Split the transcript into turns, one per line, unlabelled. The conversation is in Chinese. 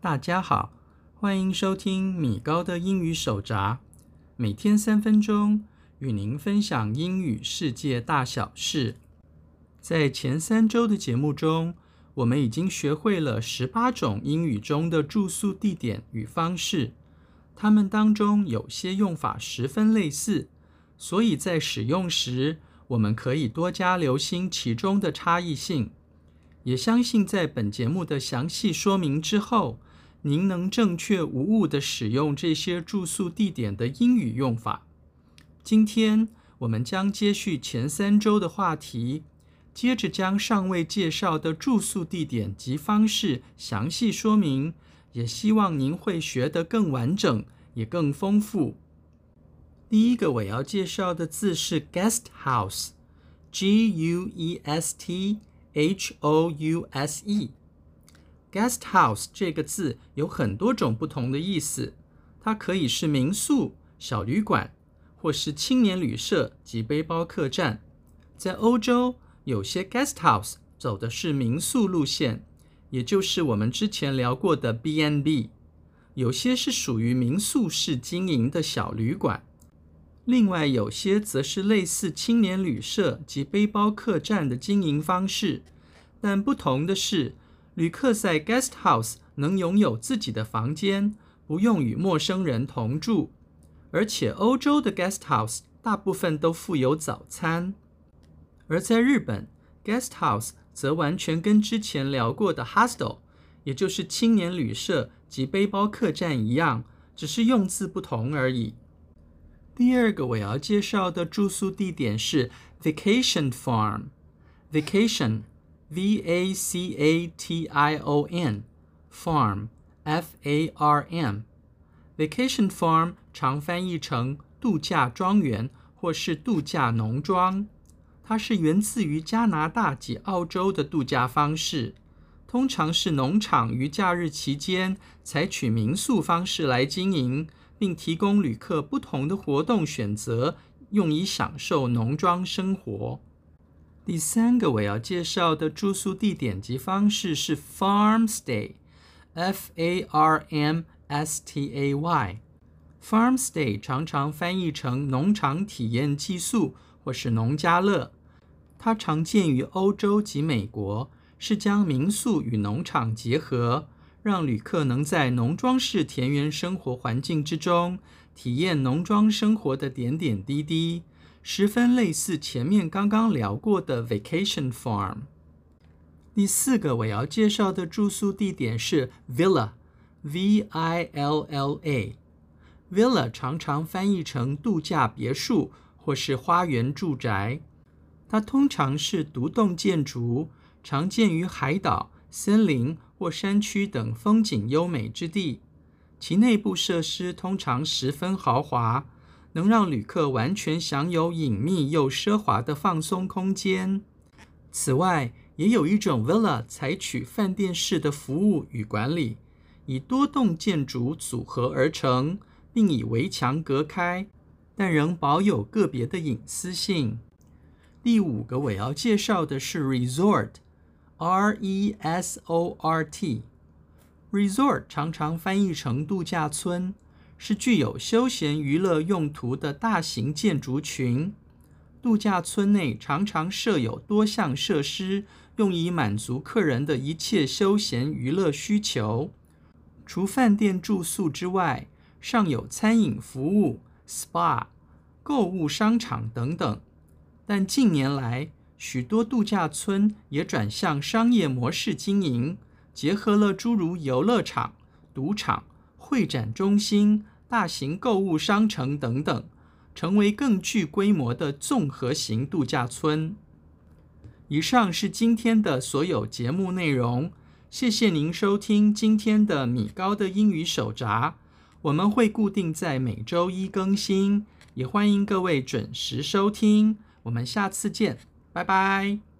大家好，欢迎收听米高的英语手札，每天三分钟，与您分享英语世界大小事。在前三周的节目中，我们已经学会了十八种英语中的住宿地点与方式，它们当中有些用法十分类似，所以在使用时，我们可以多加留心其中的差异性。也相信在本节目的详细说明之后，您能正确无误地使用这些住宿地点的英语用法。今天我们将接续前三周的话题，接着将尚未介绍的住宿地点及方式详细说明，也希望您会学得更完整，也更丰富。第一个我要介绍的字是 guest house，G U E S T house，G-U-E-S-T-H-O-U-S-E。这个字有很多种不同的意思，它可以是民宿、小旅馆，或是青年旅社及背包客栈。在欧洲，有些 guest house 走的是民宿路线，也就是我们之前聊过的 B&B；有些是属于民宿式经营的小旅馆，另外有些则是类似青年旅社及背包客栈的经营方式。但不同的是，旅客在 guest house 能拥有自己的房间，不用与陌生人同住，而且欧洲的 guest house 大部分都附有早餐。而在日本，guest house 则完全跟之前聊过的 hostel，也就是青年旅社及背包客栈一样，只是用字不同而已。第二个我要介绍的住宿地点是 vacation farm，vacation。V A C A T I O N farm F A R M vacation farm 常翻译成度假庄园或是度假农庄，它是源自于加拿大及澳洲的度假方式，通常是农场于假日期间采取民宿方式来经营，并提供旅客不同的活动选择，用以享受农庄生活。第三个我要介绍的住宿地点及方式是 farm stay，F-A-R-M-S-T-A-Y。farm stay 常常翻译成农场体验寄宿或是农家乐。它常见于欧洲及美国，是将民宿与农场结合，让旅客能在农庄式田园生活环境之中，体验农庄生活的点点滴滴。十分类似前面刚刚聊过的 vacation farm。第四个我要介绍的住宿地点是 villa，V-I-L-L-A。villa 常常翻译成度假别墅或是花园住宅。它通常是独栋建筑，常见于海岛、森林或山区等风景优美之地。其内部设施通常十分豪华。能让旅客完全享有隐秘又奢华的放松空间。此外，也有一种 villa 采取饭店式的服务与管理，以多栋建筑组合而成，并以围墙隔开，但仍保有个别的隐私性。第五个我要介绍的是 resort resort，R-E-S-O-R-T。常常翻译成度假村。是具有休闲娱乐用途的大型建筑群。度假村内常常设有多项设施，用以满足客人的一切休闲娱乐需求。除饭店住宿之外，尚有餐饮服务、SPA、购物商场等等。但近年来，许多度假村也转向商业模式经营，结合了诸如游乐场、赌场、会展中心。大型购物商城等等，成为更具规模的综合型度假村。以上是今天的所有节目内容，谢谢您收听今天的米高的英语手札。我们会固定在每周一更新，也欢迎各位准时收听。我们下次见，拜拜。